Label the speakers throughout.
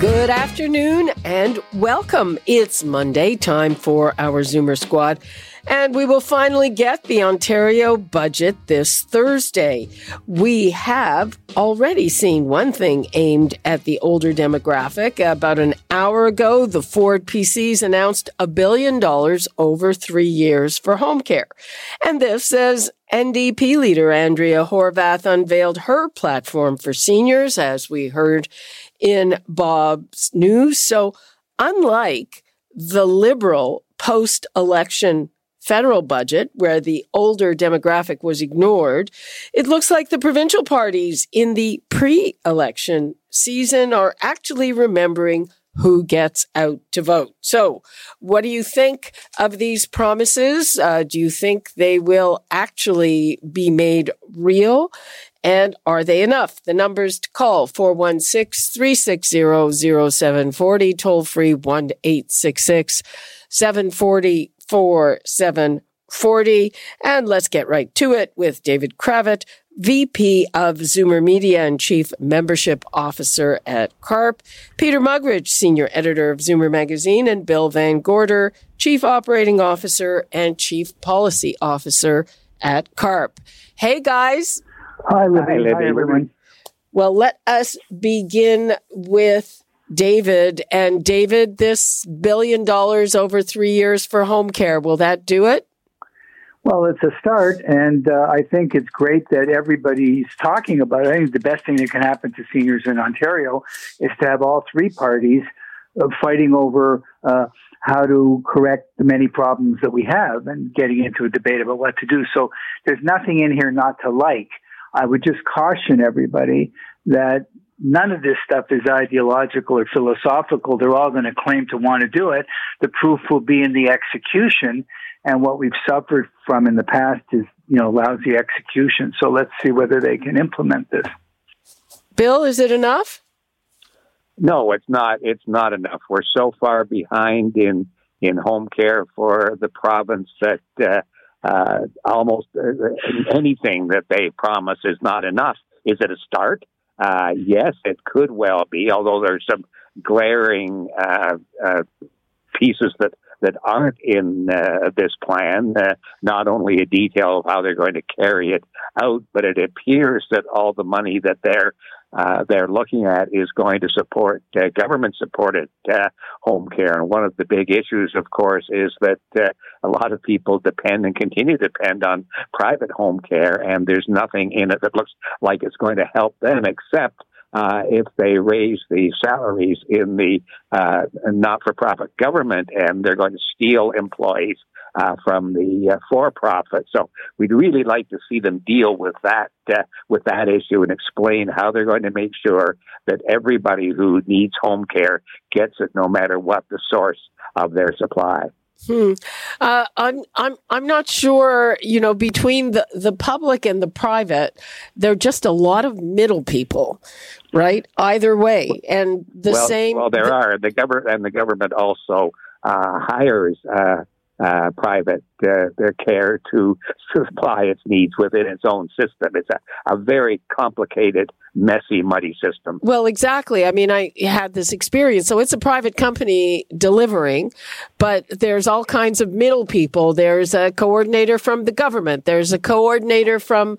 Speaker 1: Good afternoon and welcome. It's Monday, time for our Zoomer Squad, and we will finally get the Ontario budget this Thursday. We have already seen one thing aimed at the older demographic. About an hour ago, the Ford PCs announced a billion dollars over three years for home care. And this, as NDP leader Andrea Horwath unveiled her platform for seniors, as we heard in Bob's news. So, unlike the liberal post election federal budget, where the older demographic was ignored, it looks like the provincial parties in the pre election season are actually remembering who gets out to vote. So, what do you think of these promises? Uh, do you think they will actually be made real? And are they enough? The numbers to call 416 360 0740, toll free 1 866 740 4740. And let's get right to it with David Kravitz, VP of Zoomer Media and Chief Membership Officer at CARP, Peter Mugridge, Senior Editor of Zoomer Magazine, and Bill Van Gorder, Chief Operating Officer and Chief Policy Officer at CARP. Hey guys.
Speaker 2: Hi, Libby. Hi, Libby. Hi, everyone.
Speaker 1: Well, let us begin with David. And David, this billion dollars over three years for home care, will that do it?
Speaker 2: Well, it's a start, and uh, I think it's great that everybody's talking about it. I think the best thing that can happen to seniors in Ontario is to have all three parties uh, fighting over uh, how to correct the many problems that we have and getting into a debate about what to do. So there's nothing in here not to like. I would just caution everybody that none of this stuff is ideological or philosophical. They're all going to claim to want to do it. The proof will be in the execution. And what we've suffered from in the past is, you know, lousy execution. So let's see whether they can implement this.
Speaker 1: Bill, is it enough?
Speaker 3: No, it's not. It's not enough. We're so far behind in in home care for the province that uh, uh, almost uh, anything that they promise is not enough. Is it a start? Uh, yes, it could well be, although there's some glaring uh, uh, pieces that that aren't in uh, this plan. Uh, not only a detail of how they're going to carry it out, but it appears that all the money that they're uh, they're looking at is going to support uh, government supported uh, home care. And one of the big issues, of course, is that uh, a lot of people depend and continue to depend on private home care, and there's nothing in it that looks like it's going to help them except uh, if they raise the salaries in the uh, not-for-profit government and they're going to steal employees uh, from the uh, for-profit. So we'd really like to see them deal with that uh, with that issue and explain how they're going to make sure that everybody who needs home care gets it, no matter what the source of their supply.
Speaker 1: Hmm. Uh, I'm I'm I'm not sure. You know, between the the public and the private, there are just a lot of middle people, right? Either way, and the
Speaker 3: well,
Speaker 1: same.
Speaker 3: Well, there are the government, and the government also uh, hires uh, uh, private uh, care to supply its needs within its own system. It's a, a very complicated, messy, muddy system.
Speaker 1: Well, exactly. I mean, I had this experience. So it's a private company delivering, but there's all kinds of middle people. There's a coordinator from the government. There's a coordinator from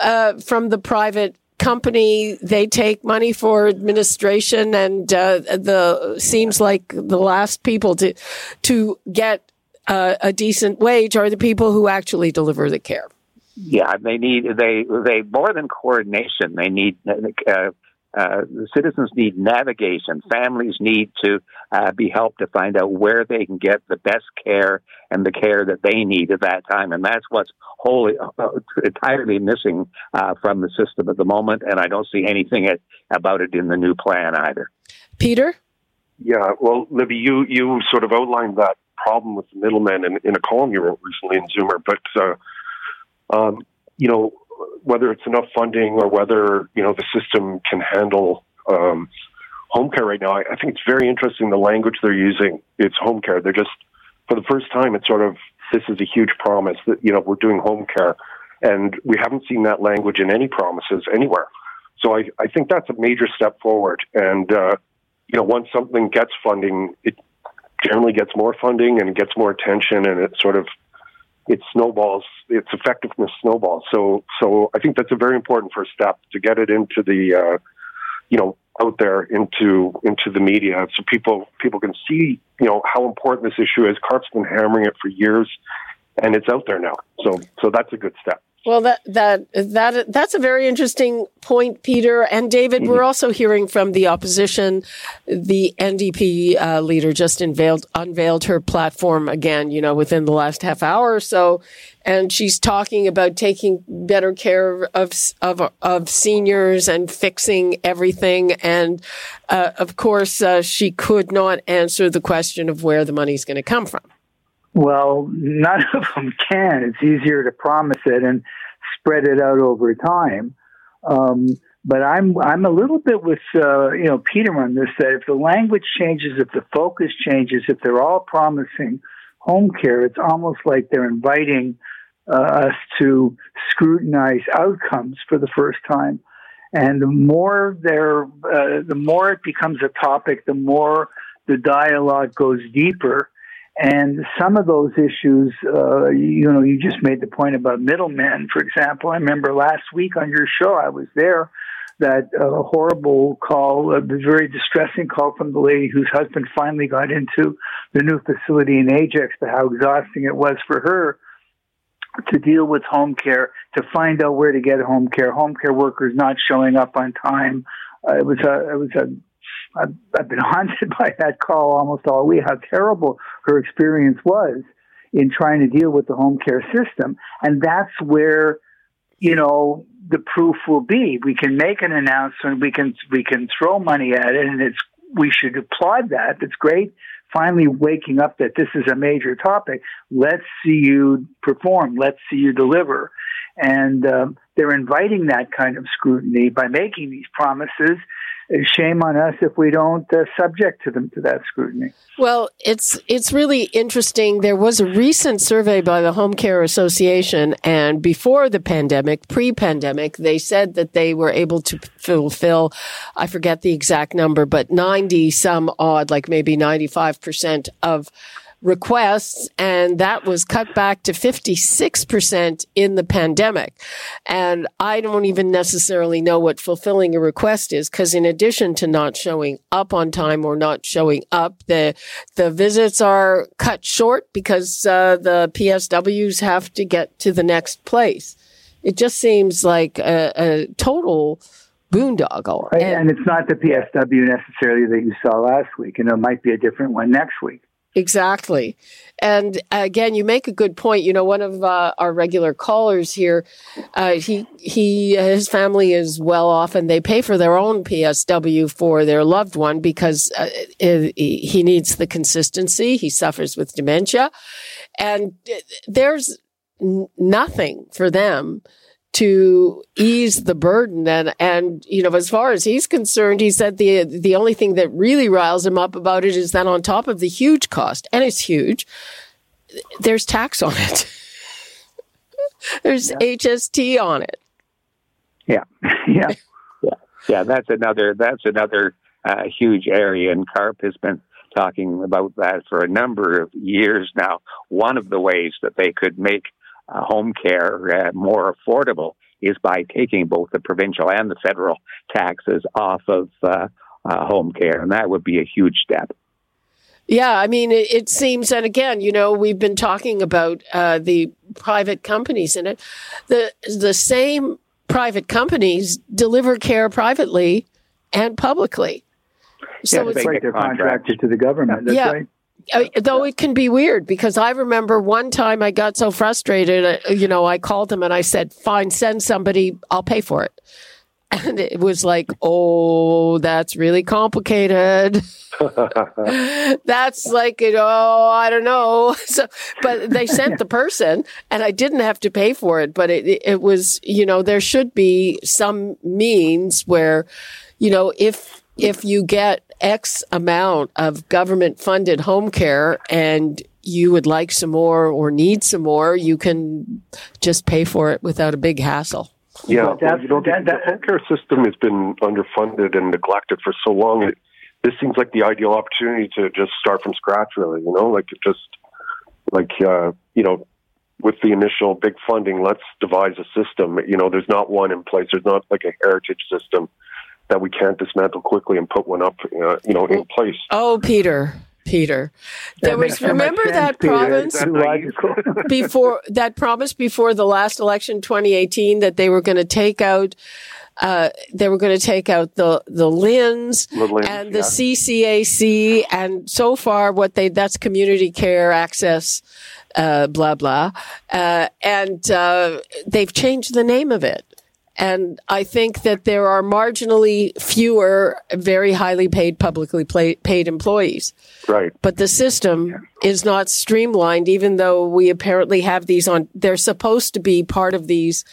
Speaker 1: uh, from the private company they take money for administration and uh, the seems like the last people to to get uh, a decent wage are the people who actually deliver the care.
Speaker 3: Yeah, they need they they more than coordination. They need uh, uh, citizens need navigation. Families need to uh, be helped to find out where they can get the best care and the care that they need at that time. And that's what's wholly uh, entirely missing uh, from the system at the moment. And I don't see anything about it in the new plan either.
Speaker 1: Peter.
Speaker 4: Yeah, well, Libby, you you sort of outlined that problem with the middlemen in, in a column you wrote recently in Zoomer, but uh, um, you know whether it's enough funding or whether you know the system can handle um, home care right now. I, I think it's very interesting the language they're using. It's home care. They're just for the first time. It's sort of this is a huge promise that you know we're doing home care, and we haven't seen that language in any promises anywhere. So I, I think that's a major step forward. And uh, you know, once something gets funding, it generally gets more funding and gets more attention, and it sort of it snowballs. Its effectiveness snowballs. So so I think that's a very important first step to get it into the uh, you know out there into into the media so people people can see you know how important this issue is. CARP's been hammering it for years, and it's out there now. So so that's a good step.
Speaker 1: Well, that that that that's a very interesting point, Peter and David. Mm-hmm. We're also hearing from the opposition. The NDP uh, leader just unveiled unveiled her platform again. You know, within the last half hour or so, and she's talking about taking better care of of of seniors and fixing everything. And uh, of course, uh, she could not answer the question of where the money's going to come from.
Speaker 2: Well, none of them can. It's easier to promise it and spread it out over time. Um, but I'm I'm a little bit with uh, you know Peter on this. That if the language changes, if the focus changes, if they're all promising home care, it's almost like they're inviting uh, us to scrutinize outcomes for the first time. And the more there, uh, the more it becomes a topic, the more the dialogue goes deeper and some of those issues, uh, you know, you just made the point about middlemen, for example. I remember last week on your show, I was there, that uh, horrible call, a very distressing call from the lady whose husband finally got into the new facility in Ajax, but how exhausting it was for her to deal with home care, to find out where to get home care, home care workers not showing up on time. Uh, it was a, it was a I've, I've been haunted by that call almost all week, how terrible her experience was in trying to deal with the home care system. And that's where, you know, the proof will be. We can make an announcement, we can, we can throw money at it, and it's, we should applaud that. It's great finally waking up that this is a major topic. Let's see you perform. Let's see you deliver. And um, they're inviting that kind of scrutiny by making these promises shame on us if we don't uh, subject to them to that scrutiny.
Speaker 1: Well, it's it's really interesting. There was a recent survey by the Home Care Association, and before the pandemic, pre-pandemic, they said that they were able to fulfill, I forget the exact number, but ninety some odd, like maybe ninety five percent of requests, and that was cut back to 56% in the pandemic. And I don't even necessarily know what fulfilling a request is, because in addition to not showing up on time or not showing up, the, the visits are cut short because uh, the PSWs have to get to the next place. It just seems like a, a total boondoggle.
Speaker 2: And, and, it's not the PSW necessarily that you saw last week. and it might be a different one next week.
Speaker 1: Exactly. And again, you make a good point. You know, one of uh, our regular callers here, uh, he, he, his family is well off and they pay for their own PSW for their loved one because uh, it, he needs the consistency. He suffers with dementia and there's nothing for them to ease the burden. And, and, you know, as far as he's concerned, he said the, the only thing that really riles him up about it is that on top of the huge cost, and it's huge, there's tax on it. there's yeah. HST on it.
Speaker 2: Yeah. yeah.
Speaker 3: Yeah. Yeah. That's another, that's another uh, huge area. And CARP has been talking about that for a number of years now. One of the ways that they could make uh, home care uh, more affordable is by taking both the provincial and the federal taxes off of uh, uh home care, and that would be a huge step.
Speaker 1: Yeah, I mean, it, it seems, and again, you know, we've been talking about uh, the private companies in it. The the same private companies deliver care privately and publicly.
Speaker 2: So yeah, it's like they're contracted to the government. That's
Speaker 1: yeah.
Speaker 2: right.
Speaker 1: Though it can be weird because I remember one time I got so frustrated, uh, you know, I called them and I said, fine, send somebody, I'll pay for it. And it was like, oh, that's really complicated. that's like, you know, I don't know. So, but they sent the person and I didn't have to pay for it, but it, it was, you know, there should be some means where, you know, if, if you get X amount of government funded home care and you would like some more or need some more, you can just pay for it without a big hassle.
Speaker 4: Yeah, well, you know, the, the healthcare system has been underfunded and neglected for so long. It, this seems like the ideal opportunity to just start from scratch, really. You know, like just like uh, you know, with the initial big funding, let's devise a system. You know, there's not one in place. There's not like a heritage system that we can't dismantle quickly and put one up, uh, you know, in place.
Speaker 1: Oh, Peter. Peter. There was remember that province that before that promise before the last election 2018 that they were going to take out uh, they were going to take out the the LHINs, and the yeah. CCAC, and so far what they that's community care access, uh, blah blah, uh, and uh, they've changed the name of it. And I think that there are marginally fewer very highly paid, publicly paid employees.
Speaker 4: Right.
Speaker 1: But the system is not streamlined, even though we apparently have these on, they're supposed to be part of these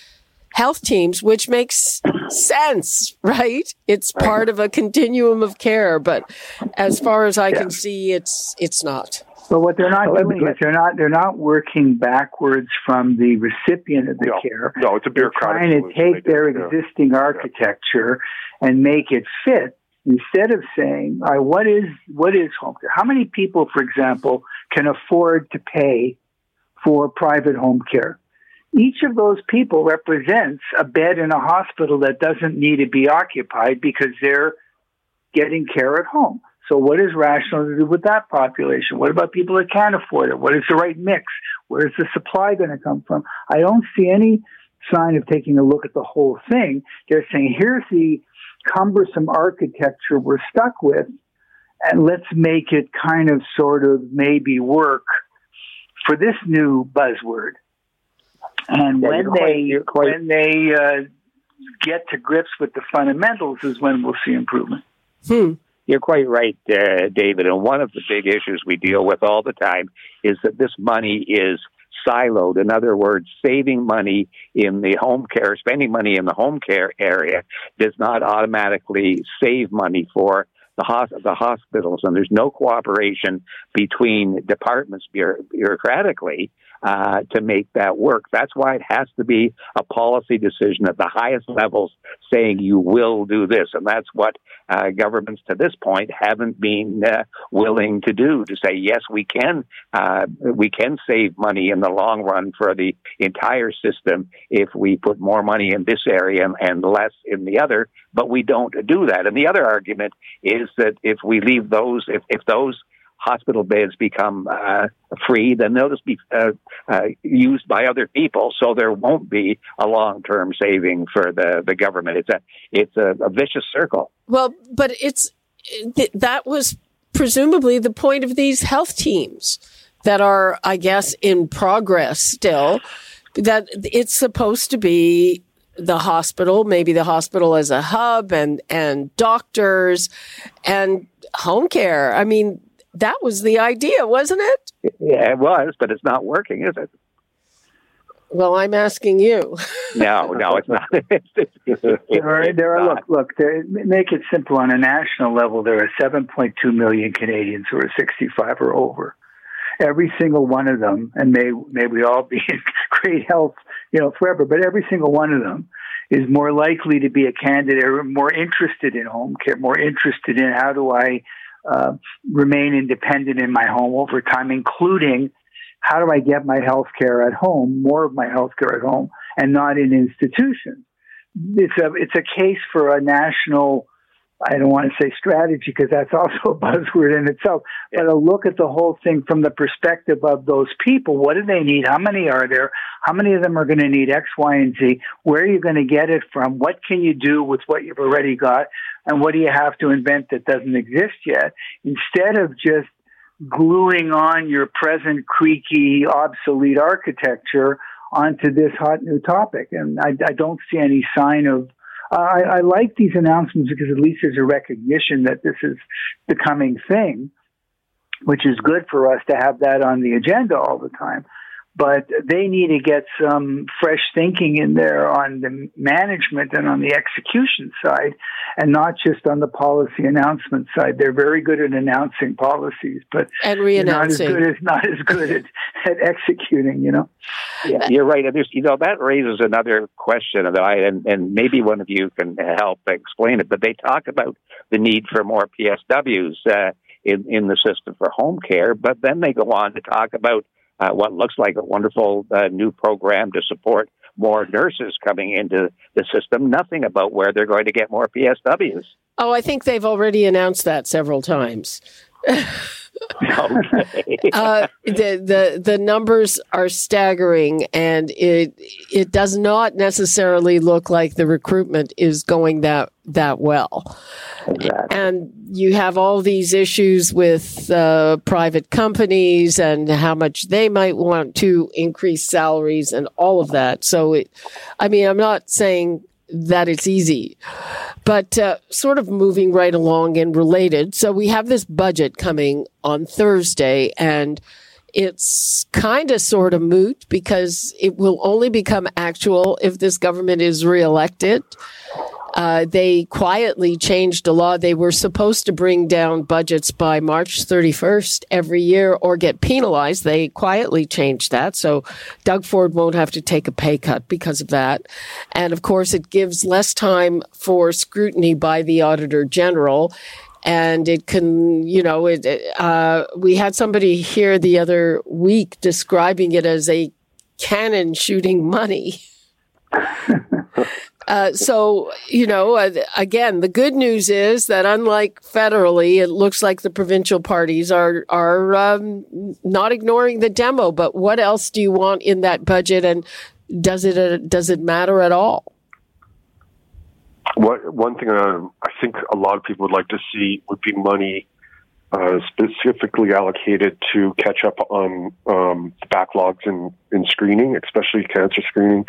Speaker 1: health teams, which makes sense, right? It's part of a continuum of care, but as far as I yeah. can see, it's, it's not.
Speaker 2: But what they're not doing is they're not they're not working backwards from the recipient of the
Speaker 4: no,
Speaker 2: care.
Speaker 4: No, it's a bureaucratic.
Speaker 2: They're trying to take their existing architecture yeah. and make it fit instead of saying, "All right, what is what is home care? How many people, for example, can afford to pay for private home care?" Each of those people represents a bed in a hospital that doesn't need to be occupied because they're getting care at home. So what is rational to do with that population? What about people that can't afford it? What is the right mix? Where is the supply going to come from? I don't see any sign of taking a look at the whole thing. They're saying, here's the cumbersome architecture we're stuck with, and let's make it kind of sort of maybe work for this new buzzword. And yeah, when, they, quite, when they uh, get to grips with the fundamentals is when we'll see improvement.
Speaker 1: Hmm.
Speaker 3: You're quite right, uh, David. And one of the big issues we deal with all the time is that this money is siloed. In other words, saving money in the home care, spending money in the home care area does not automatically save money for the, hos- the hospitals. And there's no cooperation between departments bureaucratically uh, to make that work. That's why it has to be a policy decision at the highest levels saying you will do this. And that's what uh, governments to this point haven't been uh, willing to do to say, yes, we can, uh, we can save money in the long run for the entire system if we put more money in this area and, and less in the other, but we don't do that. And the other argument is that if we leave those, if, if those hospital beds become uh, free, then they'll just be uh, uh, used by other people. So there won't be a long term saving for the, the government. It's a it's a, a vicious circle.
Speaker 1: Well, but it's that was presumably the point of these health teams that are, I guess, in progress still. That it's supposed to be the hospital, maybe the hospital as a hub and, and doctors and home care. I mean, that was the idea, wasn't it?
Speaker 3: Yeah, it was, but it's not working, is it?
Speaker 1: Well, I'm asking you.
Speaker 3: no, no, it's not.
Speaker 2: there are, there are look, look. There, make it simple. On a national level, there are 7.2 million Canadians who are 65 or over. Every single one of them, and may may we all be in great health, you know, forever. But every single one of them is more likely to be a candidate, or more interested in home care, more interested in how do I uh, remain independent in my home over time, including how do I get my health care at home, more of my health care at home, and not in institutions. It's a it's a case for a national. I don't want to say strategy because that's also a buzzword in itself, but a look at the whole thing from the perspective of those people. What do they need? How many are there? How many of them are going to need X, Y, and Z? Where are you going to get it from? What can you do with what you've already got? and what do you have to invent that doesn't exist yet instead of just gluing on your present creaky obsolete architecture onto this hot new topic and i, I don't see any sign of I, I like these announcements because at least there's a recognition that this is the coming thing, which is good for us to have that on the agenda all the time but they need to get some fresh thinking in there on the management and on the execution side and not just on the policy announcement side. They're very good at announcing policies but
Speaker 1: and re-announcing.
Speaker 2: not as good as not as good at, at executing you know?
Speaker 3: Yeah you're right. And there's you know that raises another question that I and, and maybe one of you can help explain it but they talk about the need for more PSWs uh, in in the system for home care but then they go on to talk about uh, what looks like a wonderful uh, new program to support more nurses coming into the system. Nothing about where they're going to get more PSWs.
Speaker 1: Oh, I think they've already announced that several times.
Speaker 3: okay.
Speaker 1: uh, the the the numbers are staggering, and it it does not necessarily look like the recruitment is going that that well.
Speaker 3: Exactly.
Speaker 1: And you have all these issues with uh, private companies and how much they might want to increase salaries and all of that. So, it, I mean, I'm not saying that it's easy. But uh, sort of moving right along and related. So we have this budget coming on Thursday and it's kind of sort of moot because it will only become actual if this government is reelected. Uh, they quietly changed a law. They were supposed to bring down budgets by March 31st every year or get penalized. They quietly changed that. So Doug Ford won't have to take a pay cut because of that. And of course, it gives less time for scrutiny by the Auditor General. And it can, you know, it, uh, we had somebody here the other week describing it as a cannon shooting money. Uh, so, you know, uh, again, the good news is that unlike federally, it looks like the provincial parties are are um, not ignoring the demo. But what else do you want in that budget, and does it uh, does it matter at all?
Speaker 4: What one thing uh, I think a lot of people would like to see would be money specifically allocated to catch up on um, backlogs in, in screening, especially cancer screening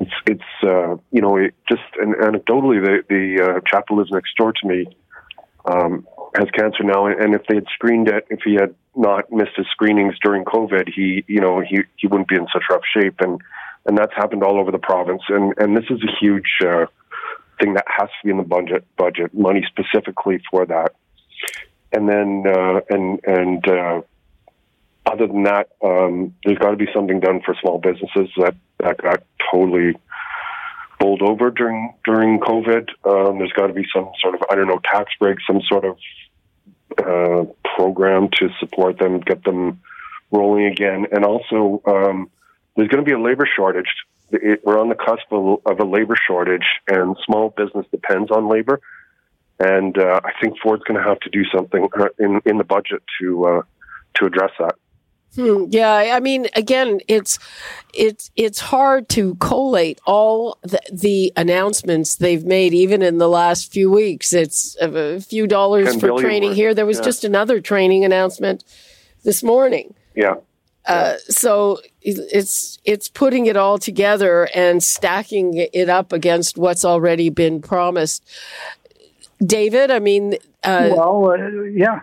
Speaker 4: it's it's uh, you know it just and anecdotally the the uh, chap who lives next door to me um, has cancer now, and if they had screened it, if he had not missed his screenings during COVID, he you know he he wouldn't be in such rough shape, and and that's happened all over the province, and and this is a huge uh, thing that has to be in the budget budget money specifically for that, and then uh, and and uh, other than that, um, there's got to be something done for small businesses that, that got totally bowled over during during COVID. Um, there's got to be some sort of I don't know tax break, some sort of uh, program to support them, get them rolling again, and also um, there's going to be a labor shortage. It, we're on the cusp of, of, a labor shortage, and small business depends on labor. And uh, I think Ford's going to have to do something uh, in in the budget to uh, to address that.
Speaker 1: Hmm, yeah, I mean, again, it's it's it's hard to collate all the, the, announcements they've made, even in the last few weeks. It's a few dollars for training
Speaker 4: worth.
Speaker 1: here. There was
Speaker 4: yeah.
Speaker 1: just another training announcement this morning.
Speaker 4: Yeah.
Speaker 1: Uh, so it's it's putting it all together and stacking it up against what's already been promised. David, I mean,
Speaker 2: uh, well, uh, yeah,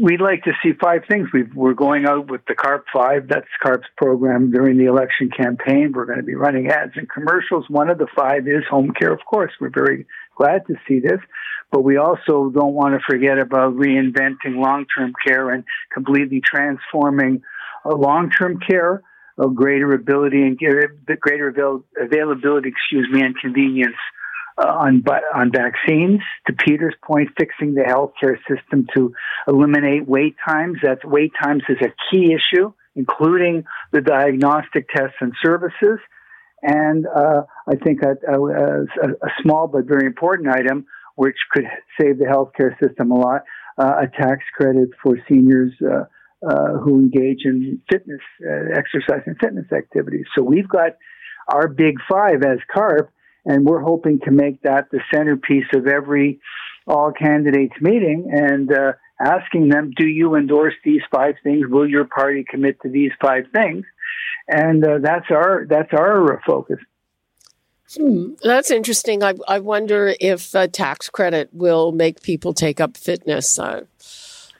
Speaker 2: we'd like to see five things. we are going out with the CARP 5. That's CARP's program during the election campaign. We're going to be running ads and commercials. One of the five is home care, of course. We're very glad to see this. But we also don't want to forget about reinventing long term care and completely transforming uh, long term care, a greater ability and greater avail- availability, excuse me, and convenience uh, on on vaccines. To Peter's point, fixing the healthcare system to eliminate wait times. That wait times is a key issue, including the diagnostic tests and services. And uh, I think a, a, a, small but very important item, which could save the healthcare system a lot, uh, a tax credit for seniors. Uh, uh who engage in fitness, uh, exercise and fitness activities. So we've got our big five as CARP, and we're hoping to make that the centerpiece of every all candidates meeting and uh, asking them, do you endorse these five things? Will your party commit to these five things? And uh, that's our that's our focus.
Speaker 1: Hmm, that's interesting. I, I wonder if a tax credit will make people take up fitness. Uh,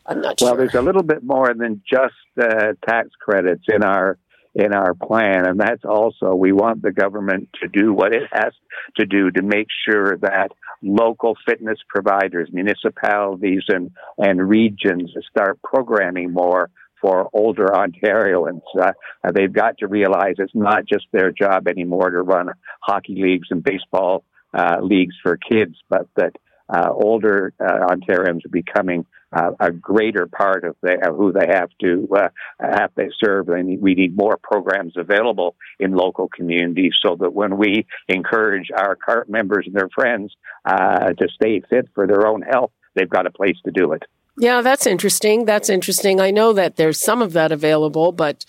Speaker 1: I'm not
Speaker 3: well,
Speaker 1: sure.
Speaker 3: Well, there's a little bit more than just uh, tax credits in our in our plan, and that's also we want the government to do what it has to do to make sure that local fitness providers, municipalities, and and regions start programming more for older Ontarians. Uh, they've got to realize it's not just their job anymore to run hockey leagues and baseball uh, leagues for kids, but that uh, older uh, Ontarians are becoming uh, a greater part of, the, of who they have to uh, have to serve. And we need more programs available in local communities so that when we encourage our CARP members and their friends uh, to stay fit for their own health, they've got a place to do it.
Speaker 1: Yeah, that's interesting. That's interesting. I know that there's some of that available, but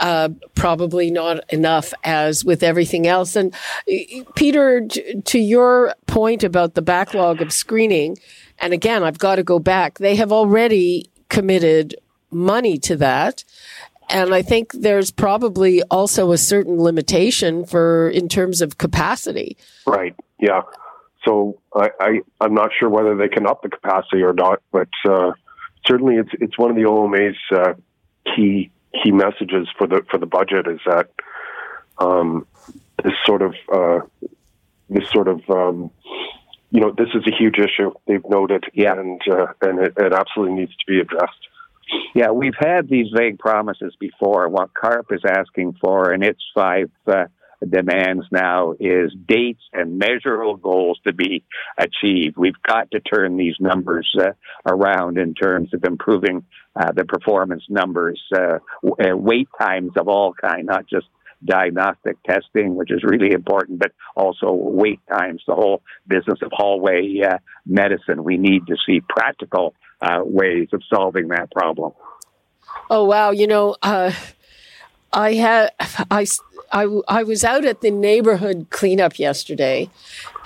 Speaker 1: uh, probably not enough as with everything else. And Peter, to your point about the backlog of screening, and again, I've got to go back. They have already committed money to that. And I think there's probably also a certain limitation for in terms of capacity.
Speaker 4: Right. Yeah. So I, I I'm not sure whether they can up the capacity or not, but uh, certainly it's it's one of the OMA's uh, key key messages for the for the budget is that um, this sort of uh, this sort of um, you know this is a huge issue they've noted
Speaker 3: yeah.
Speaker 4: and uh, and it, it absolutely needs to be addressed.
Speaker 3: Yeah, we've had these vague promises before. What CARP is asking for in its five uh, demands now is dates and measurable goals to be achieved. We've got to turn these numbers uh, around in terms of improving uh, the performance numbers, uh, uh wait times of all kind, not just diagnostic testing, which is really important, but also wait times, the whole business of hallway uh, medicine. We need to see practical uh, ways of solving that problem.
Speaker 1: Oh wow! You know, I had I I, I was out at the neighborhood cleanup yesterday,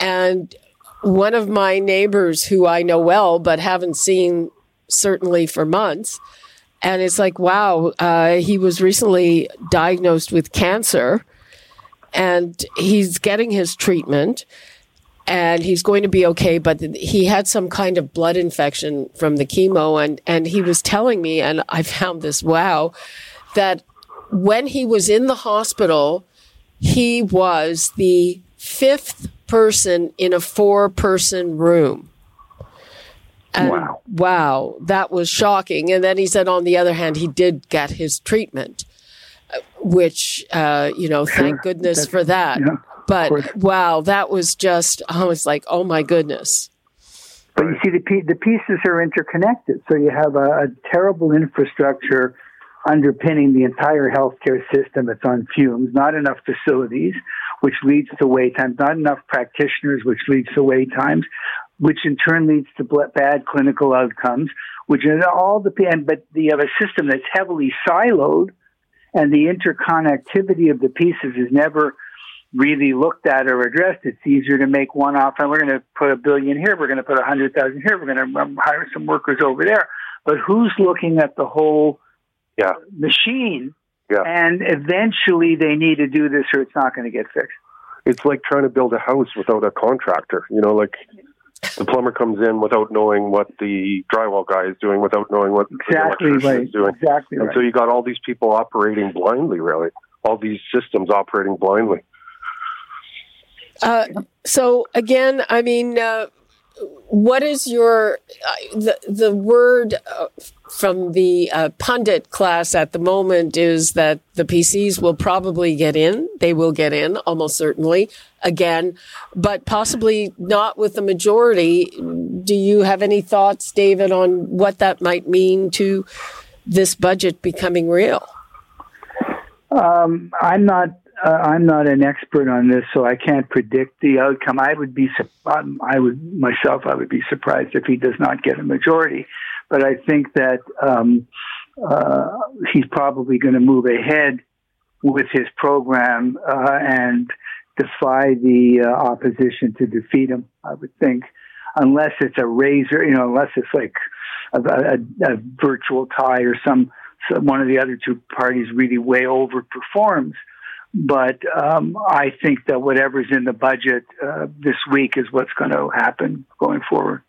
Speaker 1: and one of my neighbors who I know well but haven't seen certainly for months. And it's like, wow, uh, he was recently diagnosed with cancer and he's getting his treatment and he's going to be okay. But he had some kind of blood infection from the chemo. And, and he was telling me, and I found this wow, that when he was in the hospital, he was the fifth person in a four person room. And
Speaker 3: wow.
Speaker 1: Wow. That was shocking. And then he said, on the other hand, he did get his treatment, uh, which, uh, you know, sure. thank goodness That's, for that. Yeah, but wow, that was just, I was like, oh my goodness.
Speaker 2: But you see, the, the pieces are interconnected. So you have a, a terrible infrastructure underpinning the entire healthcare system. It's on fumes, not enough facilities, which leads to wait times, not enough practitioners, which leads to wait times, which in turn leads to bad clinical outcomes, which is all depend, but you have a system that's heavily siloed and the interconnectivity of the pieces is never really looked at or addressed. It's easier to make one off and we're going to put a billion here. We're going to put a hundred thousand here. We're going to um, hire some workers over there. But who's looking at the whole
Speaker 4: yeah.
Speaker 2: machine.
Speaker 4: Yeah.
Speaker 2: And eventually they need to do this or it's not going to get fixed.
Speaker 4: It's like trying to build a house without a contractor. You know, like the plumber comes in without knowing what the drywall guy is doing, without knowing what
Speaker 2: exactly
Speaker 4: the electrician
Speaker 2: right.
Speaker 4: is doing.
Speaker 2: Exactly
Speaker 4: and
Speaker 2: right.
Speaker 4: so you got all these people operating blindly, really. All these systems operating blindly.
Speaker 1: Uh, so again, I mean, uh, what is your uh, the the word uh, from the uh, pundit class at the moment is that the PCs will probably get in. They will get in almost certainly again, but possibly not with the majority. Do you have any thoughts, David, on what that might mean to this budget becoming real?
Speaker 2: Um, I'm not uh, I'm not an expert on this, so I can't predict the outcome. I would be, I would myself, I would be surprised if he does not get a majority. But I think that um, uh, he's probably going to move ahead with his program uh, and defy the uh, opposition to defeat him. I would think, unless it's a razor, you know, unless it's like a, a, a virtual tie or some, some one of the other two parties really way overperforms But um, I think that whatever's in the budget uh, this week is what's going to happen going forward.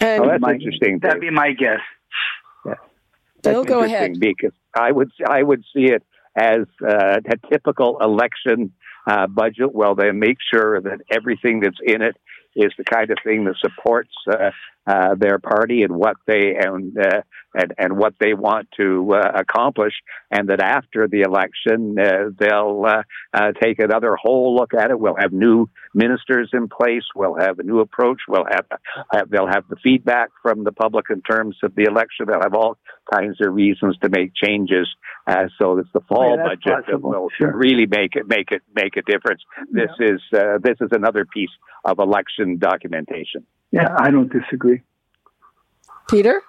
Speaker 1: And
Speaker 3: Oh, that's
Speaker 2: my-
Speaker 3: interesting.
Speaker 2: That'd be my guess.
Speaker 1: Bill,
Speaker 3: That's
Speaker 1: go ahead.
Speaker 3: Because I would I would see it as uh, a typical election uh, budget. Well, they make sure that everything that's in it is the kind of thing that supports uh, uh, their party and what they and uh, and and what they want to uh, accomplish, and that after the election uh, they'll uh, uh, take another whole look at it. We'll have new ministers in place. We'll have a new approach. We'll have, have they'll have the feedback from the public in terms of the election. They'll have all kinds of reasons to make changes. Uh, so it's the fall
Speaker 2: Yeah, that's
Speaker 3: budget that will
Speaker 2: Sure.
Speaker 3: really make it make it make a difference. This is uh, this is another piece of election documentation.
Speaker 2: Yeah, I don't disagree.
Speaker 1: Peter?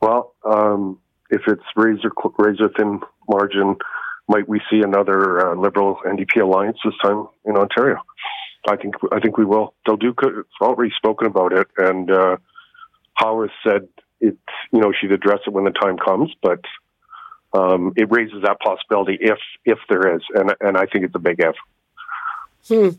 Speaker 4: Well, um, if it's razor razor thin margin, might we see another uh, Liberal NDP alliance this time in Ontario? I think I think we will. Del Duca has already spoken about it, and uh, Horwath said it. You know, she'd address it when the time comes, but um, it raises that possibility if if there is, and and I think it's a big if.
Speaker 1: Hmm.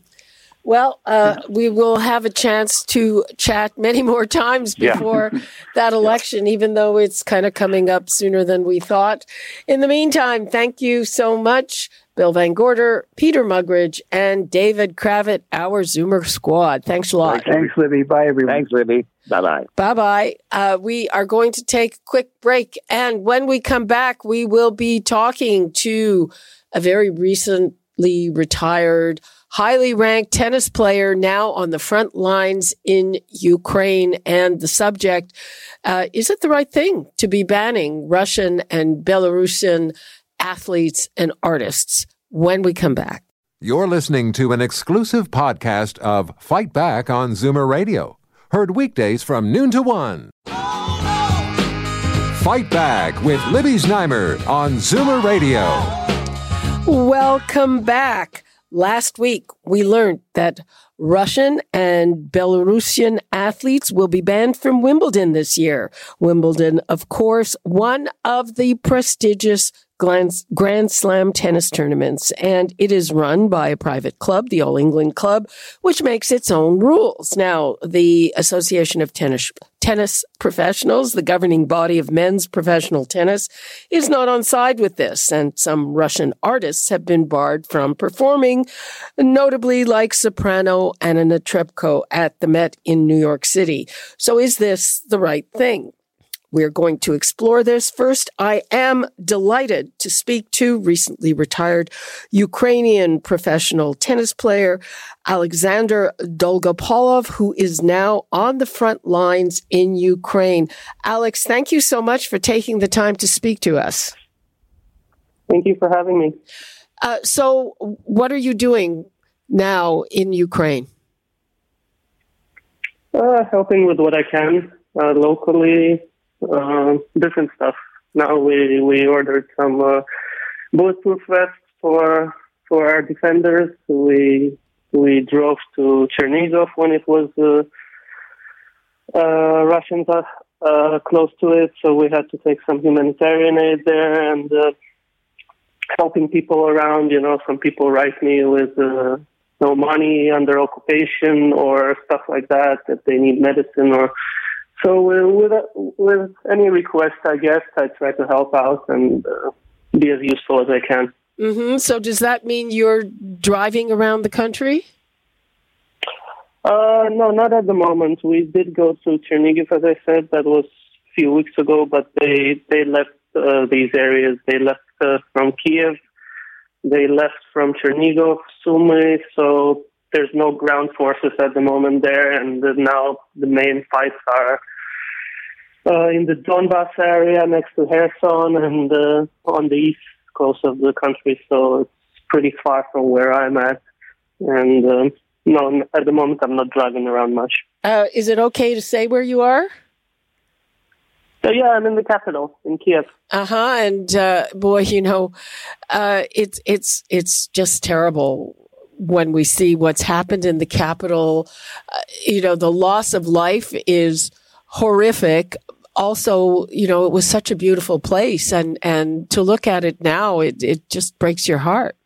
Speaker 1: Well, uh, we will have a chance to chat many more times
Speaker 3: Yeah.
Speaker 1: before that election, even though it's kind of coming up sooner than we thought. In the meantime, thank you so much, Bill Van Gorder, Peter Mugridge, and David Kravitz, our Zoomer squad. Thanks a lot.
Speaker 2: Thanks, Libby. Bye, everyone.
Speaker 3: Thanks, Libby. Bye bye.
Speaker 1: Bye bye. Uh, we are going to take a quick break. And when we come back, we will be talking to a very recently retired, highly ranked tennis player now on the front lines in Ukraine. And the subject uh, is it the right thing to be banning Russian and Belarusian athletes and artists when we come back?
Speaker 5: You're listening to an exclusive podcast of Fight Back on Zoomer Radio. Heard weekdays from noon to one. Fight Back with Libby Znaimer on Zoomer Radio.
Speaker 1: Welcome back. Last week, we learned that Russian and Belarusian athletes will be banned from Wimbledon this year. Wimbledon, of course, one of the prestigious Grand, Slam tennis tournaments, and it is run by a private club, the All England Club, which makes its own rules. Now, the Association of Tennis, Tennis Professionals, the governing body of men's professional tennis, is not on side with this, and some Russian artists have been barred from performing, notably like soprano Anna Netrebko at the Met in New York City. So is this the right thing? We're going to explore this. First, I am delighted to speak to recently retired Ukrainian professional tennis player Alexander Dolgopolov, who is now on the front lines in Ukraine. Alex, thank you so much for taking the time to speak to us.
Speaker 6: Thank you for having me.
Speaker 1: Uh, so, what are you doing now in Ukraine?
Speaker 6: Uh, helping with what I can uh, locally, different stuff. Now we we ordered some uh, bulletproof vests for for our defenders. We we drove to Chernigov when it was uh, uh, Russians uh, uh, close to it, so we had to take some humanitarian aid there and uh, helping people around. You know, some people write me with. Uh, no money under occupation or stuff like that that they need medicine or so with with any request I guess I try to help out and uh, be as useful as I can.
Speaker 1: hmm So, does that mean you're driving around the country?
Speaker 6: Uh, no, not at the moment. We did go to Chernigiv, as I said. That was a few weeks ago, but they they left uh, these areas. They left uh, from Kiev. They left from Chernigov, Sumy, so there's no ground forces at the moment there, and now the main fights are uh, in the Donbass area next to Kherson and uh, on the east coast of the country, so it's pretty far from where I'm at. And um, no, at the moment I'm not driving around much.
Speaker 1: Uh, is it okay to say where you are?
Speaker 6: So yeah, I'm in the capital in Kiev.
Speaker 1: Uh huh. And uh, boy, you know, uh, it's it's it's just terrible when we see what's happened in the capital. Uh, you know, the loss of life is horrific. also, you know, it was such a beautiful place, and and to look at it now, it it just breaks your heart.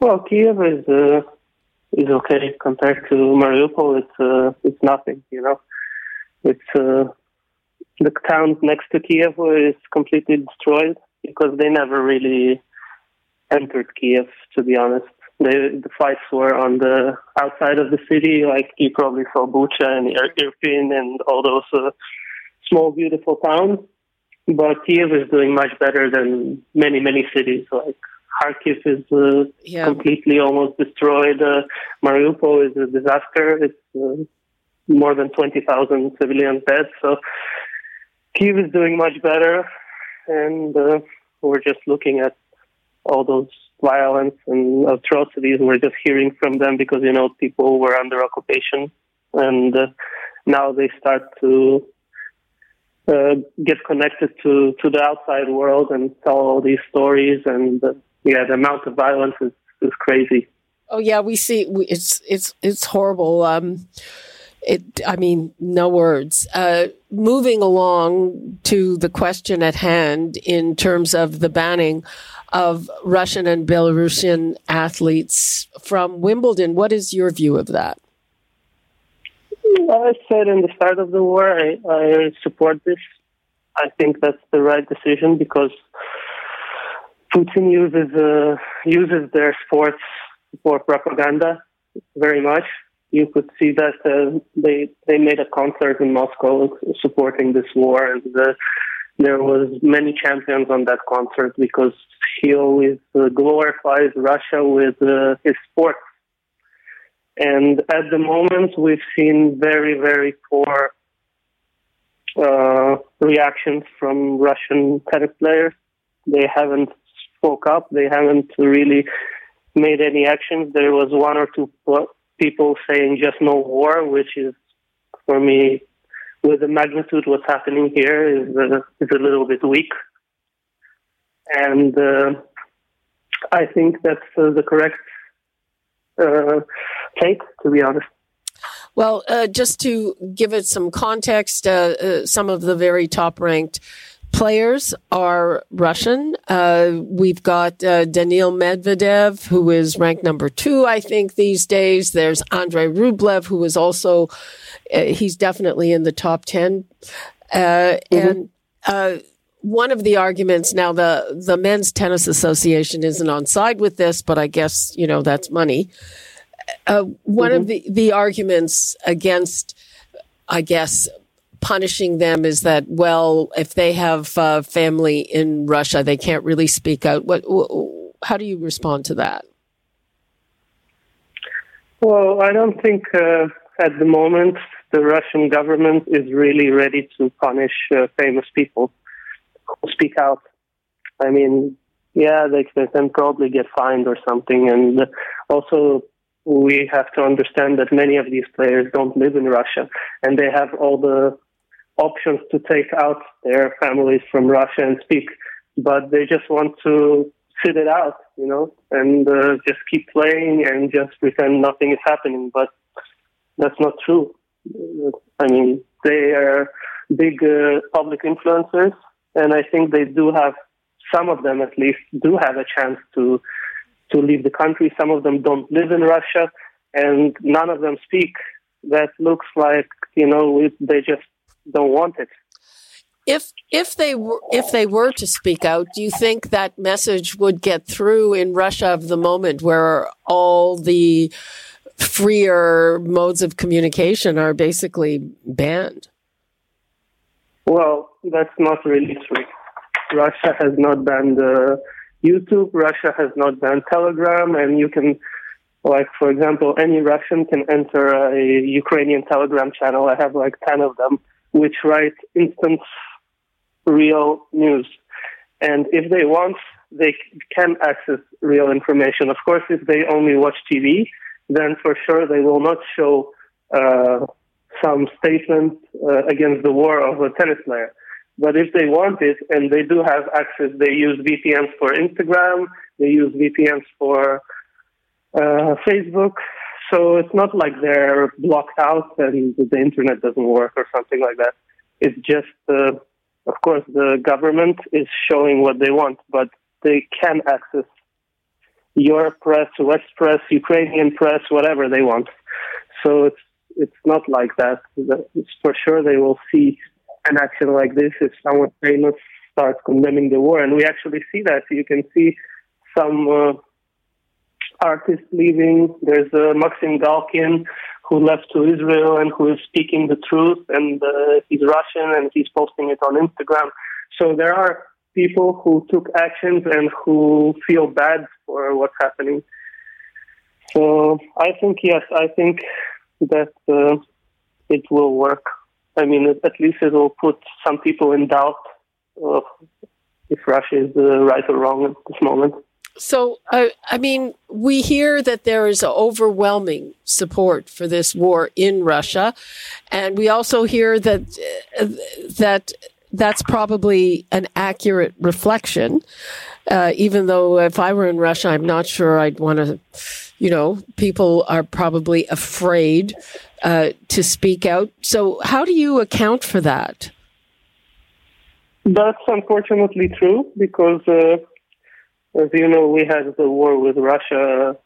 Speaker 6: Well, Kiev is uh, is okay compared to Mariupol. It's uh, it's nothing, you know. It's uh, the town next to Kiev is completely destroyed because they never really entered Kiev. To be honest, they, the fights were on the outside of the city, like you probably saw Bucha and Irpin and all those uh, small, beautiful towns. But Kiev is doing much better than many, many cities. Like Kharkiv is uh, yeah. completely almost destroyed. Uh, Mariupol is a disaster. It's uh, more than 20,000 civilian dead. So Kiev is doing much better. And uh, we're just looking at all those violence and atrocities. We're just hearing from them because, you know, people were under occupation. And uh, now they start to uh, get connected to, to the outside world and tell all these stories. And uh, yeah, the amount of violence is, is crazy.
Speaker 1: Oh yeah, we see it's it's it's horrible. Um, it, I mean, no words. Uh, moving along to the question at hand in terms of the banning of Russian and Belarusian athletes from Wimbledon, what is your view of that?
Speaker 6: I said in the start of the war, I, I support this. I think that's the right decision because Putin uses uh, uses their sports for propaganda very much you could see that uh, they they made a concert in Moscow supporting this war, and uh, there was many champions on that concert because he always uh, glorifies Russia with uh, his sports. And at the moment, we've seen very very poor uh, reactions from Russian tennis players. They haven't spoke up. They haven't really made any actions. There was one or two people saying just no war, which is for me, with the magnitude what's happening here, is uh, is a little bit weak. And uh, I think that's uh, the correct uh, take, to be honest.
Speaker 1: Well, uh, just to give it some context, uh, some of the very top ranked players are Russian. Uh, we've got uh, Daniil Medvedev, who is ranked number two, I think, these days. There's Andrei Rublev, who is also, uh, he's definitely in the top 10. Uh, mm-hmm. And uh, one of the arguments now, the, the Men's Tennis Association isn't on side with this, but I guess, you know, that's money. Uh, one mm-hmm. of the, the arguments against, I guess, punishing them is that well if they have uh, family in Russia they can't really speak out. What how do you respond to that?
Speaker 6: Well i don't think uh, at the moment the russian government is really ready to punish uh, famous people who speak out. I mean yeah they can probably get fined or something. And also we have to understand that many of these players don't live in Russia. And they have all the options to take out their families from Russia and speak, but they just want to sit it out, you know, and uh, just keep playing and just pretend nothing is happening. But that's not true. I mean, they are big uh, public influencers, and I think they do have some of them, at least, do have a chance to to leave the country. Some of them don't live in Russia, and none of them speak. That looks like you know they just don't want it.
Speaker 1: If if they were if they were to speak out, do you think that message would get through in Russia of the moment, where all the freer modes of communication are basically banned?
Speaker 6: Well, that's not really true. Russia has not banned uh, YouTube. Russia has not banned Telegram, and you can, like, for example, any Russian can enter a Ukrainian Telegram channel. I have like ten of them which write instant real news. And if they want, they can access real information. Of course, if they only watch TV, then for sure they will not show uh, some statement uh, against the war of a tennis player. But if they want it and they do have access, they use VPNs for Instagram, they use VPNs for uh, Facebook, so it's not like they're blocked out and the internet doesn't work or something like that. It's just, uh, of course, the government is showing what they want, but they can access your press, West press, Ukrainian press, whatever they want. So it's it's not like that. It's for sure, they will see an action like this if someone famous starts condemning the war, and we actually see that. You can see some uh, artists leaving. There's uh, Maxim Galkin who left to Israel and who is speaking the truth, and uh, he's Russian and he's posting it on Instagram. So there are people who took actions and who feel bad for what's happening. So I think yes, I think that uh, it will work. I mean, at least it will put some people in doubt of if Russia is uh, right or wrong at this moment.
Speaker 1: So, uh, I mean, we hear that there is overwhelming support for this war in Russia, and we also hear that uh, that that's probably an accurate reflection. Uh, even though if I were in Russia, I'm not sure I'd want to. You know, people are probably afraid uh, to speak out. So, how do you account for that?
Speaker 6: That's unfortunately true because uh, as you know, we had the war with Russia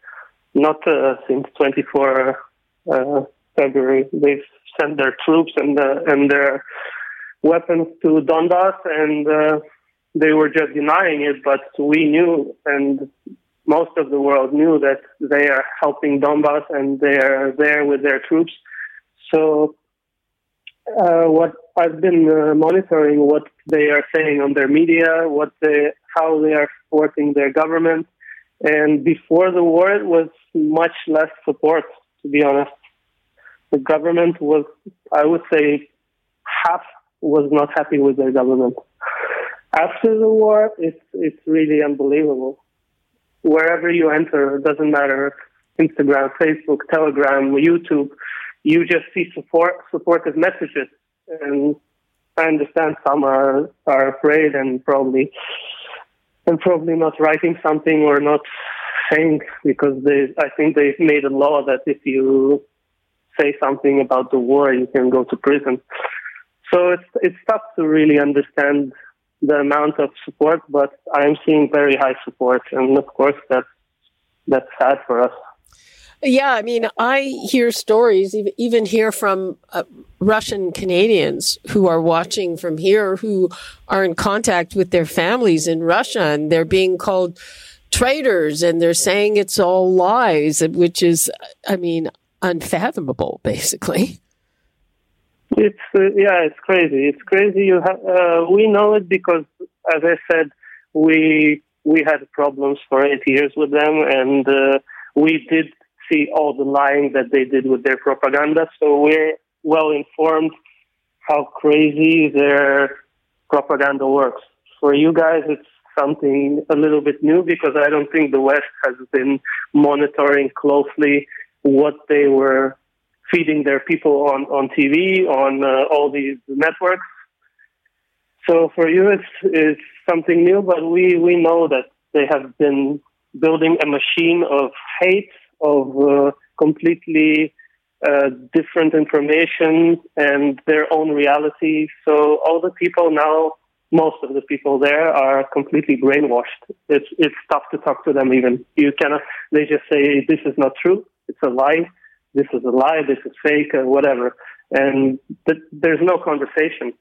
Speaker 6: not uh, since 24 uh, February. They've sent their troops and uh, and their weapons to Donbass, and they were just denying it. But we knew, and most of the world knew that they are helping Donbass and they are there with their troops. So, uh, what I've been uh, monitoring what they are saying on their media, what they, how they are supporting their government. And before the war, it was much less support, to be honest. The government was, I would say, half was not happy with their government. After the war, it's, it's really unbelievable. Wherever you enter, it doesn't matter Instagram, Facebook, Telegram, YouTube, you just see support, supportive messages. And I understand some are, are afraid and probably and probably not writing something or not saying because they I think they've made a law that if you say something about the war you can go to prison. So it's it's tough to really understand the amount of support, but I'm seeing very high support and of course that's that's sad for us.
Speaker 1: Yeah, I mean, I hear stories, even hear from uh, Russian Canadians who are watching from here, who are in contact with their families in Russia, and they're being called traitors, and they're saying it's all lies, which is, I mean, unfathomable, basically.
Speaker 6: It's uh, yeah, it's crazy. It's crazy. You ha- uh, we know it because, as I said, we we had problems for eight years with them, and uh, we did see all the lying that they did with their propaganda. So we're well informed how crazy their propaganda works. For you guys, it's something a little bit new because I don't think the West has been monitoring closely what they were feeding their people on, on TV, on uh, all these networks. So for you, it's, it's something new, but we, we know that they have been building a machine of hate of uh, completely uh, different information and their own reality. So all the people now, most of the people there are completely brainwashed. It's it's tough to talk to them. Even you cannot. They just say this is not true. It's a lie. This is a lie. This is fake. Uh, whatever. And th- there's no conversation.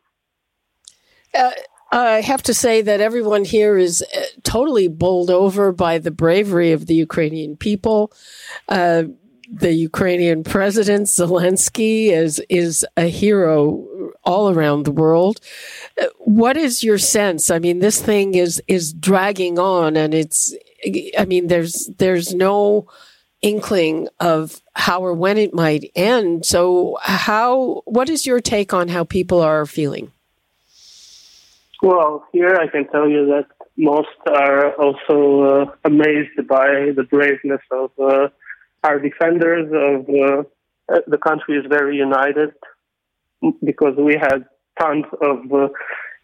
Speaker 1: Uh, I have to say that everyone here is uh, totally bowled over by the bravery of the Ukrainian people. Uh, the Ukrainian president Zelensky is is a hero all around the world. Uh, what is your sense? I mean, this thing is is dragging on, and it's. I mean, there's there's no inkling of how or when it might end. So, how? What is your take on how people are feeling?
Speaker 6: Well, here I can tell you that most are also uh, amazed by the braveness of uh, our defenders. Of uh, the country is very united because we had tons of uh,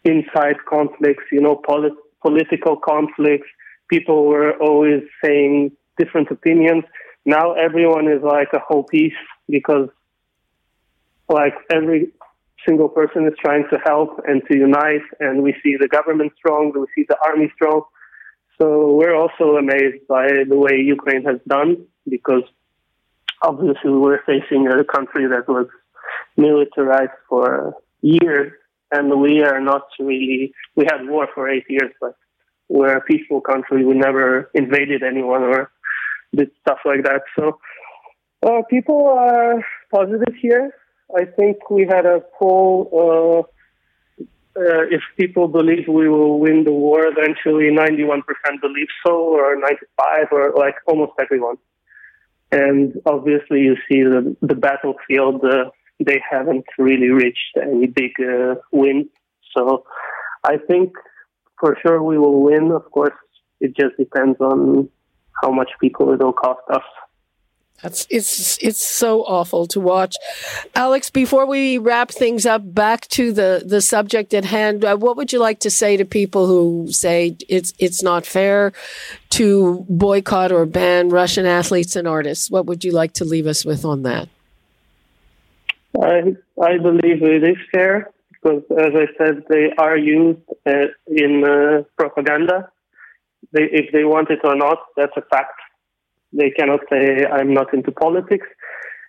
Speaker 6: inside conflicts, you know, polit- political conflicts. People were always saying different opinions. Now everyone is like a whole piece because, like every single person is trying to help and to unite, and we see the government strong, we see the army strong. So we're also amazed by the way Ukraine has done because obviously we're facing a country that was militarized for years and we are not really, we had war for eight years, but we're a peaceful country. We never invaded anyone or did stuff like that. So uh, people are positive here. I think we had a poll. Uh, uh, if people believe we will win the war eventually, 91% believe so, or 95, or like almost everyone. And obviously, you see the the battlefield. Uh, they haven't really reached any big uh, wins. So, I think for sure we will win. Of course, it just depends on how much people it will cost us.
Speaker 1: That's it's it's so awful to watch. Alex, before we wrap things up, back to the the subject at hand. Uh, what would you like to say to people who say it's it's not fair to boycott or ban Russian athletes and artists? What would you like to leave us with on that?
Speaker 6: I I believe it is fair because, as I said, they are used uh, in uh, propaganda. They, if they want it or not, that's a fact they cannot say, I'm not into politics.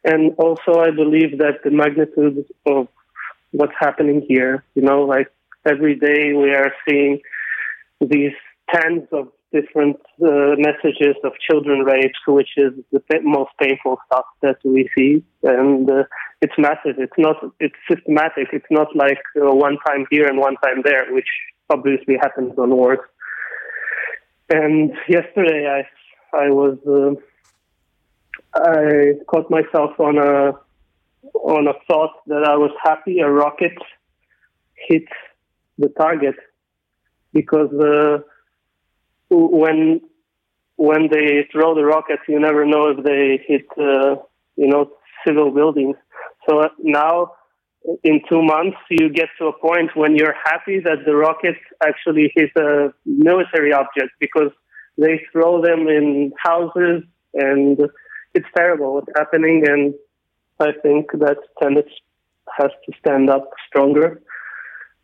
Speaker 6: And also, I believe that the magnitude of what's happening here, you know, like every day we are seeing these tens of different uh, messages of children rapes, which is the most painful stuff that we see. And uh, it's massive. It's not, it's systematic. It's not like uh, one time here and one time there, which obviously happens on wars. And yesterday I I was uh, I caught myself on a on a thought that I was happy a rocket hit the target because uh, when when they throw the rockets, you never know if they hit uh, you know civil buildings. So uh, now, in two months, you get to a point when you're happy that the rockets actually hit a military object because they throw them in houses, and it's terrible what's happening. And I think that tennis has to stand up stronger,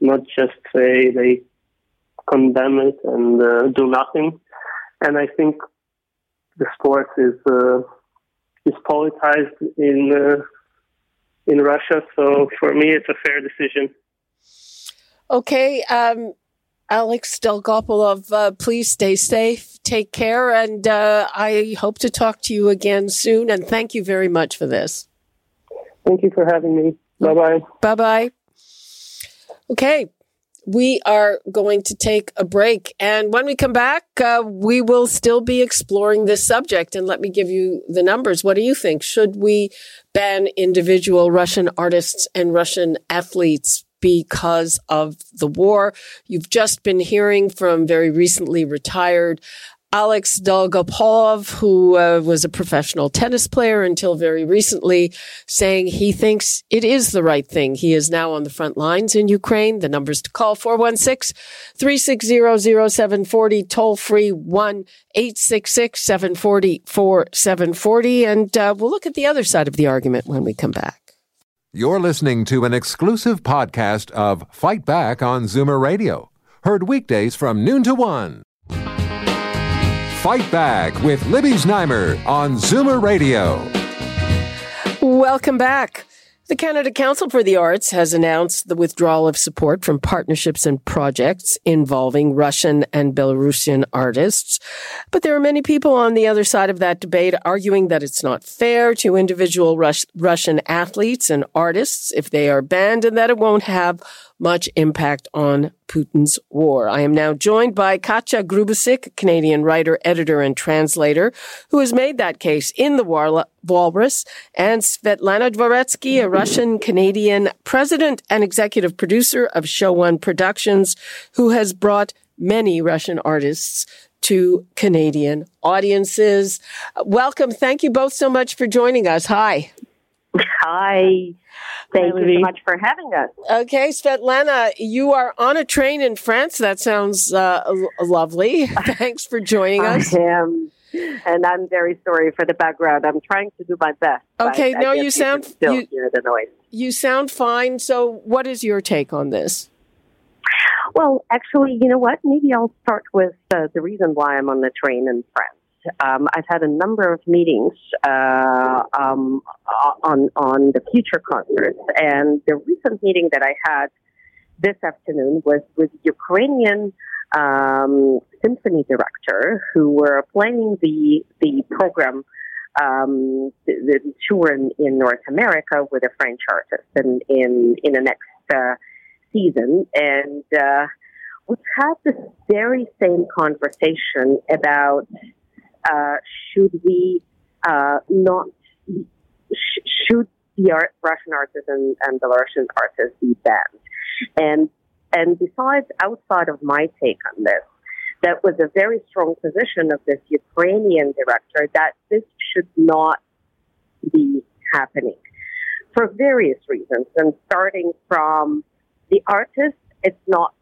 Speaker 6: not just say they condemn it and uh, do nothing. And I think the sport is uh, is politicized in uh, in Russia. So for me, it's a fair decision.
Speaker 1: Okay, um, Alex Dolgopolov, uh, please stay safe, take care, and uh, I hope to talk to you again soon. And thank you very much for this.
Speaker 6: Thank you for having me. Bye bye.
Speaker 1: Bye bye. Okay, we are going to take a break. And when we come back, uh, we will still be exploring this subject. And let me give you the numbers. What do you think? Should we ban individual Russian artists and Russian athletes because of the war. You've just been hearing from very recently retired Alex Dolgopolov, who uh, was a professional tennis player until very recently, saying he thinks it is the right thing. He is now on the front lines in Ukraine. The numbers to call 416 360 0740, toll free 1 866 740 4740. And uh, we'll look at the other side of the argument when we come back.
Speaker 5: You're listening to an exclusive podcast of Fight Back on Zoomer Radio, heard weekdays from noon to one. Fight Back with Libby Znaimer on Zoomer Radio.
Speaker 1: Welcome back. The Canada Council for the Arts has announced the withdrawal of support from partnerships and projects involving Russian and Belarusian artists. But there are many people on the other side of that debate arguing that it's not fair to individual Rus- Russian athletes and artists if they are banned and that it won't have much impact on Putin's war. I am now joined by Katja Grubisic, Canadian writer, editor, and translator, who has made that case in the Walrus, and Svetlana Dvoretsky, a Russian Canadian president and executive producer of Show One Productions, who has brought many Russian artists to Canadian audiences. Welcome. Thank you both so much for joining us. Hi.
Speaker 7: Hi. Thank Hi, you so much for having us.
Speaker 1: Okay, Svetlana, you are on a train in France. That sounds uh, lovely. Thanks for joining us.
Speaker 7: I am. and I'm very sorry for the background. I'm trying to do my best.
Speaker 1: Okay, no, you sound
Speaker 7: still
Speaker 1: you,
Speaker 7: hear the noise.
Speaker 1: You sound fine. So, what is your take on this?
Speaker 7: Well, actually, you know what? Maybe I'll start with uh, the reason why I'm on the train in France. Um, I've had a number of meetings uh, um, on on the future concerts, and the recent meeting that I had this afternoon was with Ukrainian um, symphony director who were planning the the program um, the, the tour in, in North America with a French artist in in in the next uh, season, and uh, we've had this very same conversation about uh, should we uh, not sh- should the art, Russian artists and, and Belarusian artists be banned? And and besides, outside of my take on this, that was a very strong position of this Ukrainian director that this should not be happening for various reasons. And starting from the artist, it's not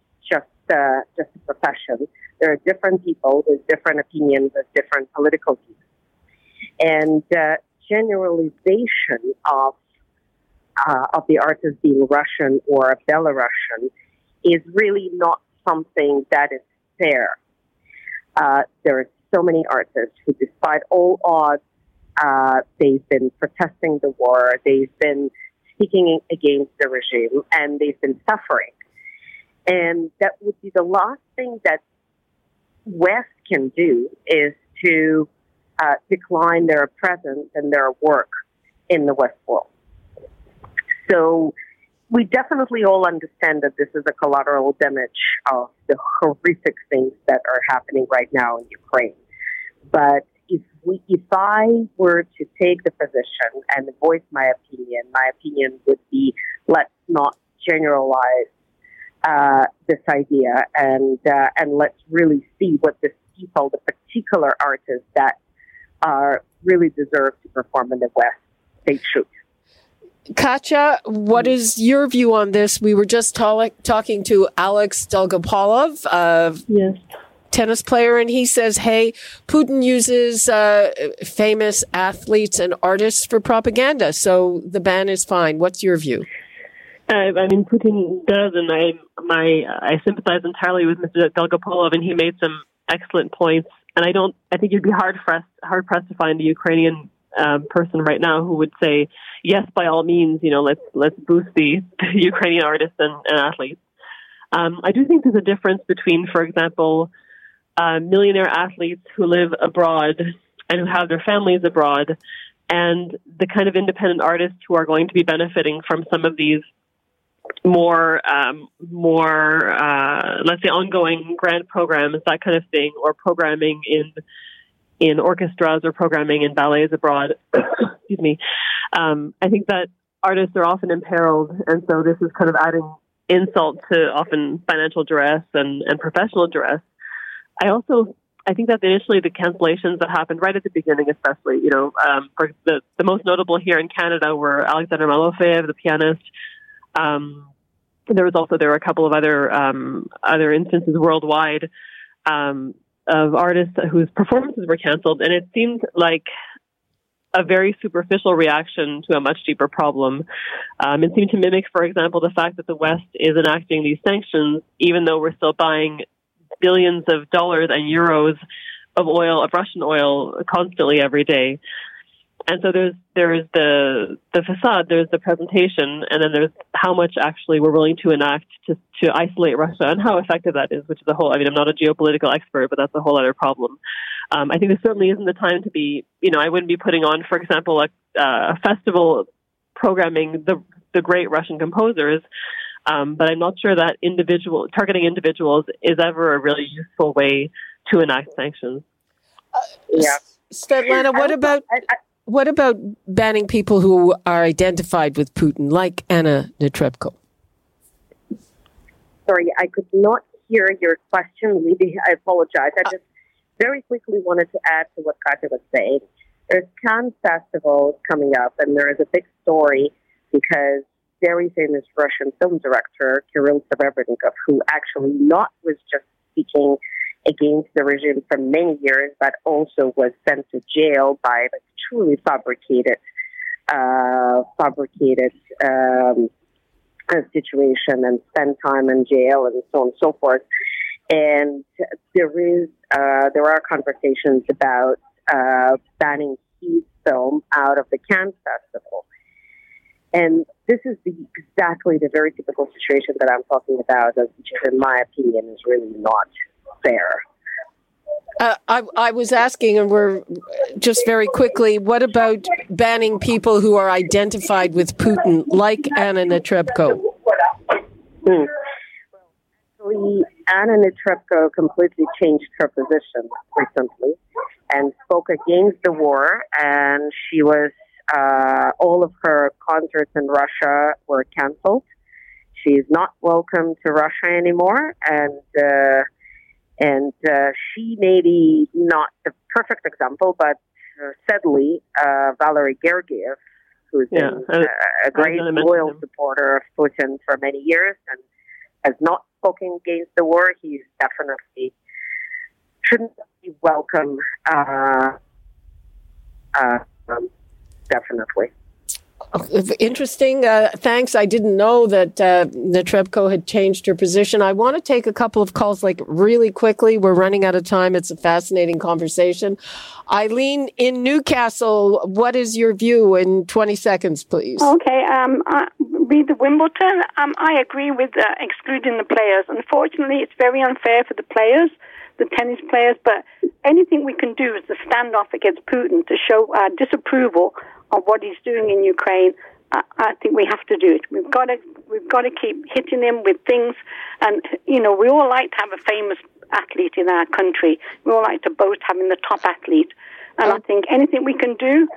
Speaker 7: uh, just a profession. There are different people with different opinions, with different political views, and uh, generalization of uh, of the artist being Russian or Belarusian is really not something that is fair. Uh, there are so many artists who, despite all odds, uh, they've been protesting the war, they've been speaking against the regime, and they've been suffering. And that would be the last thing that West can do is to uh, decline their presence and their work in the West world. So we definitely all understand that this is a collateral damage of the horrific things that are happening right now in Ukraine. But if we, if I were to take the position and voice my opinion, my opinion would be let's not generalize uh, this idea and uh, and let's really see what the people, the particular artists that are really deserve to perform in the West, they should.
Speaker 1: Katya, what is your view on this? We were just talking to Alex Dolgopolov, uh,
Speaker 8: yes.
Speaker 1: tennis player, and he says, hey, Putin uses uh, famous athletes and artists for propaganda, so the ban is fine. What's your view?
Speaker 8: Uh, I mean, Putin does, and I my I sympathize entirely with Mr. Dolgopolov, and he made some excellent points. And I don't, I think you'd be hard pressed hard pressed to find a Ukrainian um, person right now who would say, yes, by all means, you know, let's let's boost the, the Ukrainian artists and, and athletes. Um, I do think there's a difference between, for example, uh, millionaire athletes who live abroad and who have their families abroad, and the kind of independent artists who are going to be benefiting from some of these more um, more uh, let's say ongoing grant programs, that kind of thing, or programming in in orchestras or programming in ballets abroad. Excuse me. Um, I think that artists are often imperiled, and so this is kind of adding insult to often financial duress and, and professional duress. I also I think that initially the cancellations that happened right at the beginning, especially, you know, um, for the, the most notable here in Canada were Alexander Malofeev, the pianist. Um, there was also there were a couple of other um, other instances worldwide. Um, of artists whose performances were canceled, and it seemed like a very superficial reaction to a much deeper problem. Um, it seemed to mimic, for example, the fact that the West is enacting these sanctions, even though we're still buying billions of dollars and euros of oil, of Russian oil, constantly every day. And so there's there's the the facade, there's the presentation, and then there's how much actually we're willing to enact to to isolate Russia and how effective that is, which is a whole. I mean, I'm not a geopolitical expert, but that's a whole other problem. Um, I think this certainly isn't the time to be. You know, I wouldn't be putting on, for example, a, uh, a festival programming the the great Russian composers. Um, but I'm not sure that individual targeting individuals is ever a really useful way to enact sanctions.
Speaker 1: Uh, yeah. Svetlana, what about I, I, what about banning people who are identified with Putin, like Anna Netrebko?
Speaker 7: Sorry, I could not hear your question. Maybe I apologize. I uh, just very quickly wanted to add to what Katya was saying. There's Cannes Festival coming up, and there is a big story because very famous Russian film director Kirill Serebrennikov, who actually not was just speaking against the regime for many years, but also was sent to jail by like truly fabricated, uh, fabricated um, situation and spend time in jail and so on and so forth. And there is uh, there are conversations about uh, banning his film out of the Cannes Festival. And this is the, exactly the very typical situation that I'm talking about, which, in my opinion, is really not fair.
Speaker 1: Uh, I, I was asking, and we're just very quickly, what about banning people who are identified with Putin, like Anna Netrebko?
Speaker 7: Hmm. Actually, Anna Netrebko completely changed her position recently and spoke against the war, and she was uh, all of her concerts in Russia were canceled. She's not welcome to Russia anymore, and uh, and uh, she may be not the perfect example, but uh, sadly, uh, Valery Gergiev, who's yeah, been a great loyal supporter of Putin for many years and has not spoken against the war, he's definitely shouldn't be welcome. Uh, uh, um, definitely.
Speaker 1: Interesting. Uh, thanks. I didn't know that uh, Netrebko had changed her position. I want to take a couple of calls, like really quickly. We're running out of time. It's a fascinating conversation. Eileen in Newcastle, what is your view in 20 seconds, please?
Speaker 9: Okay. Um, I, read the Wimbledon. Um, I agree with uh, excluding the players. Unfortunately, it's very unfair for the players, the tennis players, but anything we can do is to stand off against Putin to show our disapproval of what he's doing in Ukraine, I, I think we have to do it. We've got to we've got to keep hitting him with things, and you know we all like to have a famous athlete in our country. We all like to boast having the top athlete, and oh. I think anything we can do.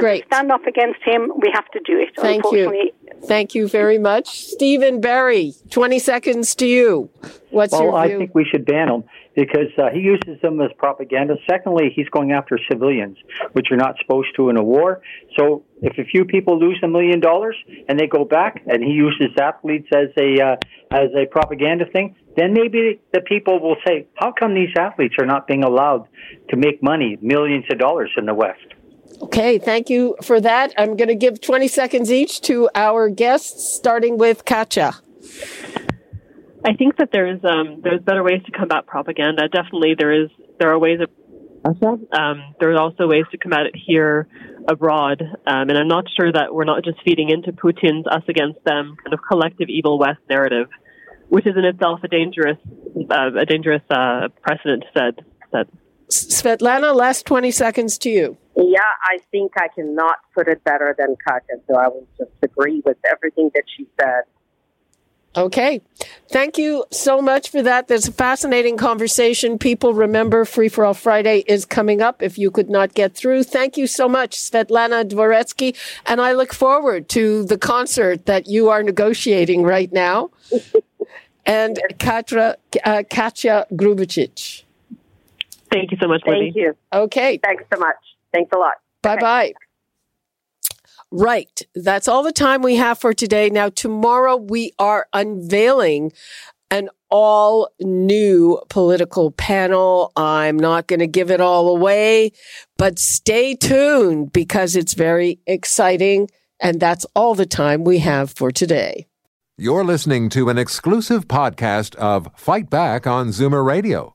Speaker 1: Great.
Speaker 9: Stand up against him. We have to do it.
Speaker 1: Thank you. Thank you very much. Stephen Barry, 20 seconds to you. What's
Speaker 10: well,
Speaker 1: your
Speaker 10: view? I think we should ban him because uh, he uses them as propaganda. Secondly, he's going after civilians, which you're not supposed to in a war. So if a few people lose a million dollars and they go back, and he uses athletes as a uh, as a propaganda thing, then maybe the people will say, "How come these athletes are not being allowed to make money, millions of dollars in the West?"
Speaker 1: Okay, thank you for that. I'm going to give 20 seconds each to our guests, starting with Katya.
Speaker 8: I think that there's um, there's better ways to combat propaganda. Definitely, there is there are ways of um, there are also ways to combat it here abroad, um, and I'm not sure that we're not just feeding into Putin's us against them kind of collective evil West narrative, which is in itself a dangerous uh, a dangerous uh, precedent to set. set.
Speaker 1: Svetlana, last 20 seconds to you.
Speaker 7: Yeah, I think I cannot put it better than Katya, so I will just agree with everything that she said.
Speaker 1: Okay. Thank you so much for that. There's a fascinating conversation. People remember Free for All Friday is coming up if you could not get through. Thank you so much, Svetlana Dvoretsky. And I look forward to the concert that you are negotiating right now. and Katra, uh, Katya Grubisic.
Speaker 8: Thank you so much,
Speaker 7: Thank you.
Speaker 1: Okay.
Speaker 7: Thanks so much. Thanks a lot.
Speaker 1: Bye bye. Right. That's all the time we have for today. Now, tomorrow we are unveiling an all new political panel. I'm not going to give it all away, but stay tuned because it's very exciting. And that's all the time we have for today.
Speaker 5: You're listening to an exclusive podcast of Fight Back on Zoomer Radio